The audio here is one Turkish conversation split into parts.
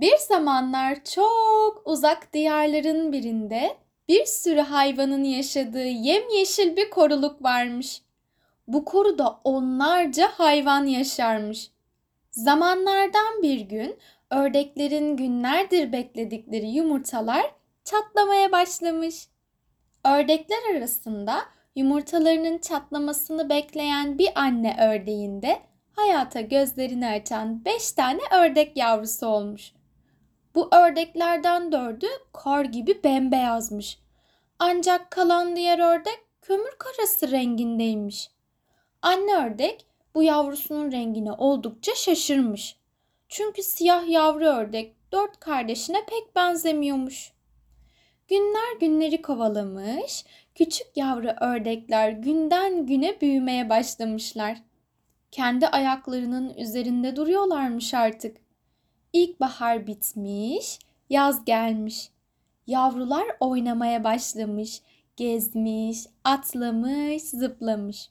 Bir zamanlar çok uzak diyarların birinde bir sürü hayvanın yaşadığı yemyeşil bir koruluk varmış. Bu koruda onlarca hayvan yaşarmış. Zamanlardan bir gün ördeklerin günlerdir bekledikleri yumurtalar çatlamaya başlamış. Ördekler arasında yumurtalarının çatlamasını bekleyen bir anne ördeğinde hayata gözlerini açan beş tane ördek yavrusu olmuş. Bu ördeklerden dördü kar gibi bembeyazmış. Ancak kalan diğer ördek kömür karası rengindeymiş. Anne ördek bu yavrusunun rengine oldukça şaşırmış. Çünkü siyah yavru ördek dört kardeşine pek benzemiyormuş. Günler günleri kovalamış, küçük yavru ördekler günden güne büyümeye başlamışlar. Kendi ayaklarının üzerinde duruyorlarmış artık. İlkbahar bitmiş, yaz gelmiş. Yavrular oynamaya başlamış, gezmiş, atlamış, zıplamış.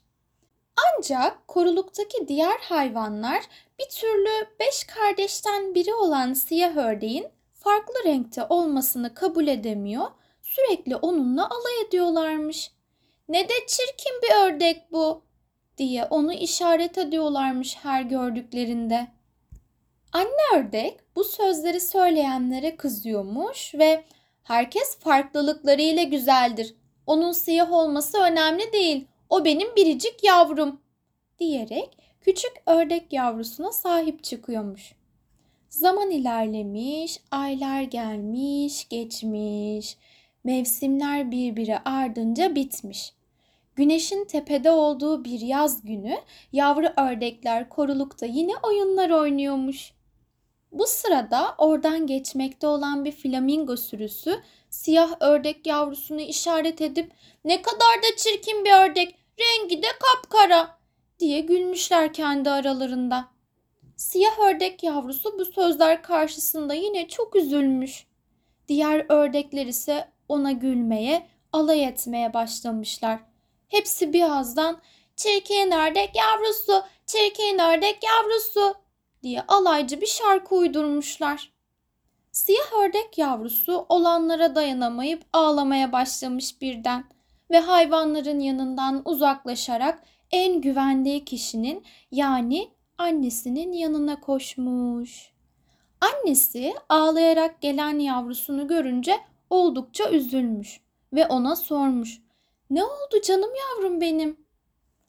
Ancak koruluktaki diğer hayvanlar bir türlü beş kardeşten biri olan siyah ördeğin farklı renkte olmasını kabul edemiyor, sürekli onunla alay ediyorlarmış. Ne de çirkin bir ördek bu diye onu işaret ediyorlarmış her gördüklerinde. Anne ördek bu sözleri söyleyenlere kızıyormuş ve herkes farklılıklarıyla güzeldir. Onun siyah olması önemli değil. O benim biricik yavrum diyerek küçük ördek yavrusuna sahip çıkıyormuş. Zaman ilerlemiş, aylar gelmiş, geçmiş. Mevsimler birbiri ardınca bitmiş. Güneşin tepede olduğu bir yaz günü yavru ördekler korulukta yine oyunlar oynuyormuş. Bu sırada oradan geçmekte olan bir flamingo sürüsü siyah ördek yavrusunu işaret edip ne kadar da çirkin bir ördek, rengi de kapkara diye gülmüşler kendi aralarında. Siyah ördek yavrusu bu sözler karşısında yine çok üzülmüş. Diğer ördekler ise ona gülmeye, alay etmeye başlamışlar. Hepsi birazdan çirkin ördek yavrusu, çirkin ördek yavrusu diye alaycı bir şarkı uydurmuşlar. Siyah ördek yavrusu olanlara dayanamayıp ağlamaya başlamış birden ve hayvanların yanından uzaklaşarak en güvendiği kişinin yani annesinin yanına koşmuş. Annesi ağlayarak gelen yavrusunu görünce oldukça üzülmüş ve ona sormuş. Ne oldu canım yavrum benim?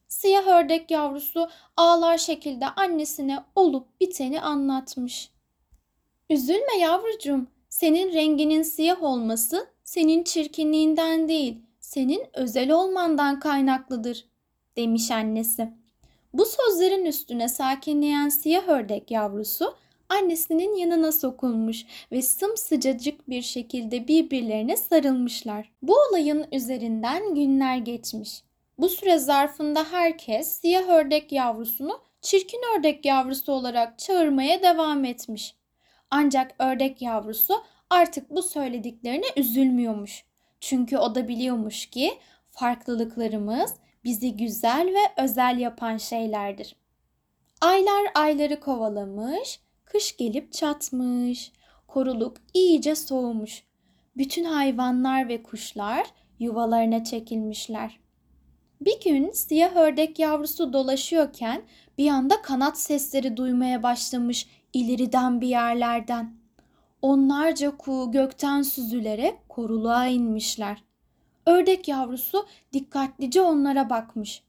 Siyah ördek yavrusu ağlar şekilde annesine olup biteni anlatmış. Üzülme yavrucuğum, senin renginin siyah olması senin çirkinliğinden değil, senin özel olmandan kaynaklıdır, demiş annesi. Bu sözlerin üstüne sakinleyen siyah ördek yavrusu annesinin yanına sokulmuş ve sımsıcacık bir şekilde birbirlerine sarılmışlar. Bu olayın üzerinden günler geçmiş. Bu süre zarfında herkes siyah ördek yavrusunu çirkin ördek yavrusu olarak çağırmaya devam etmiş. Ancak ördek yavrusu artık bu söylediklerine üzülmüyormuş. Çünkü o da biliyormuş ki farklılıklarımız bizi güzel ve özel yapan şeylerdir. Aylar ayları kovalamış, kış gelip çatmış. Koruluk iyice soğumuş. Bütün hayvanlar ve kuşlar yuvalarına çekilmişler. Bir gün siyah ördek yavrusu dolaşıyorken bir anda kanat sesleri duymaya başlamış ileriden bir yerlerden. Onlarca kuğu gökten süzülerek koruluğa inmişler. Ördek yavrusu dikkatlice onlara bakmış.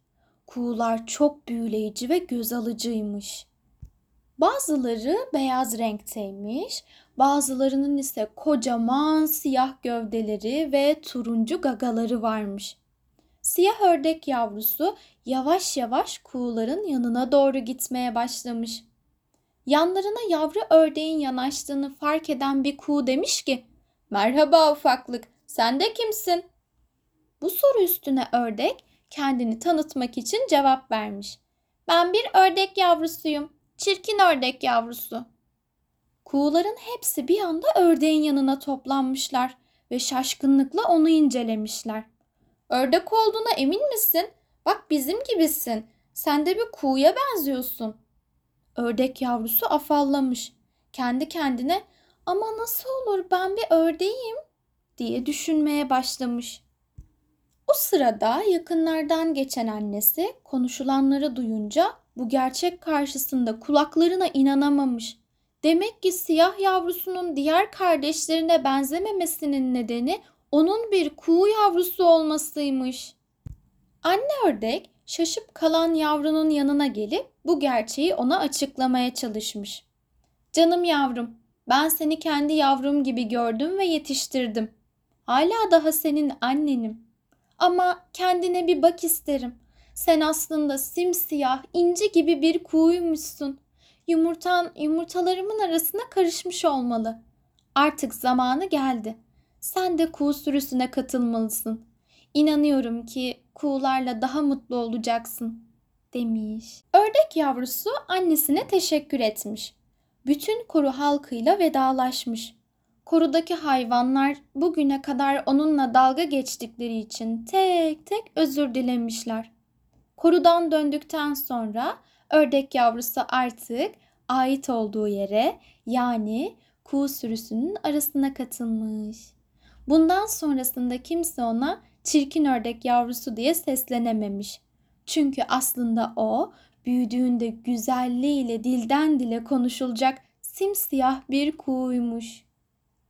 Kuğular çok büyüleyici ve göz alıcıymış. Bazıları beyaz renkteymiş, bazılarının ise kocaman siyah gövdeleri ve turuncu gagaları varmış. Siyah ördek yavrusu yavaş yavaş kuğuların yanına doğru gitmeye başlamış. Yanlarına yavru ördeğin yanaştığını fark eden bir kuğu demiş ki, "Merhaba ufaklık, sen de kimsin?" Bu soru üstüne ördek kendini tanıtmak için cevap vermiş. "Ben bir ördek yavrusuyum. Çirkin ördek yavrusu." Kuğuların hepsi bir anda ördeğin yanına toplanmışlar ve şaşkınlıkla onu incelemişler. Ördek olduğuna emin misin? Bak bizim gibisin. Sen de bir kuğuya benziyorsun. Ördek yavrusu afallamış. Kendi kendine Ama nasıl olur ben bir ördeğim diye düşünmeye başlamış. O sırada yakınlardan geçen annesi konuşulanları duyunca bu gerçek karşısında kulaklarına inanamamış. Demek ki siyah yavrusunun diğer kardeşlerine benzememesinin nedeni onun bir kuğu yavrusu olmasıymış. Anne ördek şaşıp kalan yavrunun yanına gelip bu gerçeği ona açıklamaya çalışmış. Canım yavrum, ben seni kendi yavrum gibi gördüm ve yetiştirdim. Hala daha senin annenim. Ama kendine bir bak isterim. Sen aslında simsiyah, inci gibi bir kuğuymuşsun. Yumurtan yumurtalarımın arasına karışmış olmalı. Artık zamanı geldi. Sen de kuğu sürüsüne katılmalısın. İnanıyorum ki kuğularla daha mutlu olacaksın." demiş. Ördek yavrusu annesine teşekkür etmiş. Bütün koru halkıyla vedalaşmış. Korudaki hayvanlar bugüne kadar onunla dalga geçtikleri için tek tek özür dilemişler. Korudan döndükten sonra ördek yavrusu artık ait olduğu yere yani kuğu sürüsünün arasına katılmış. Bundan sonrasında kimse ona çirkin ördek yavrusu diye seslenememiş. Çünkü aslında o büyüdüğünde güzelliğiyle dilden dile konuşulacak simsiyah bir kuğuymuş.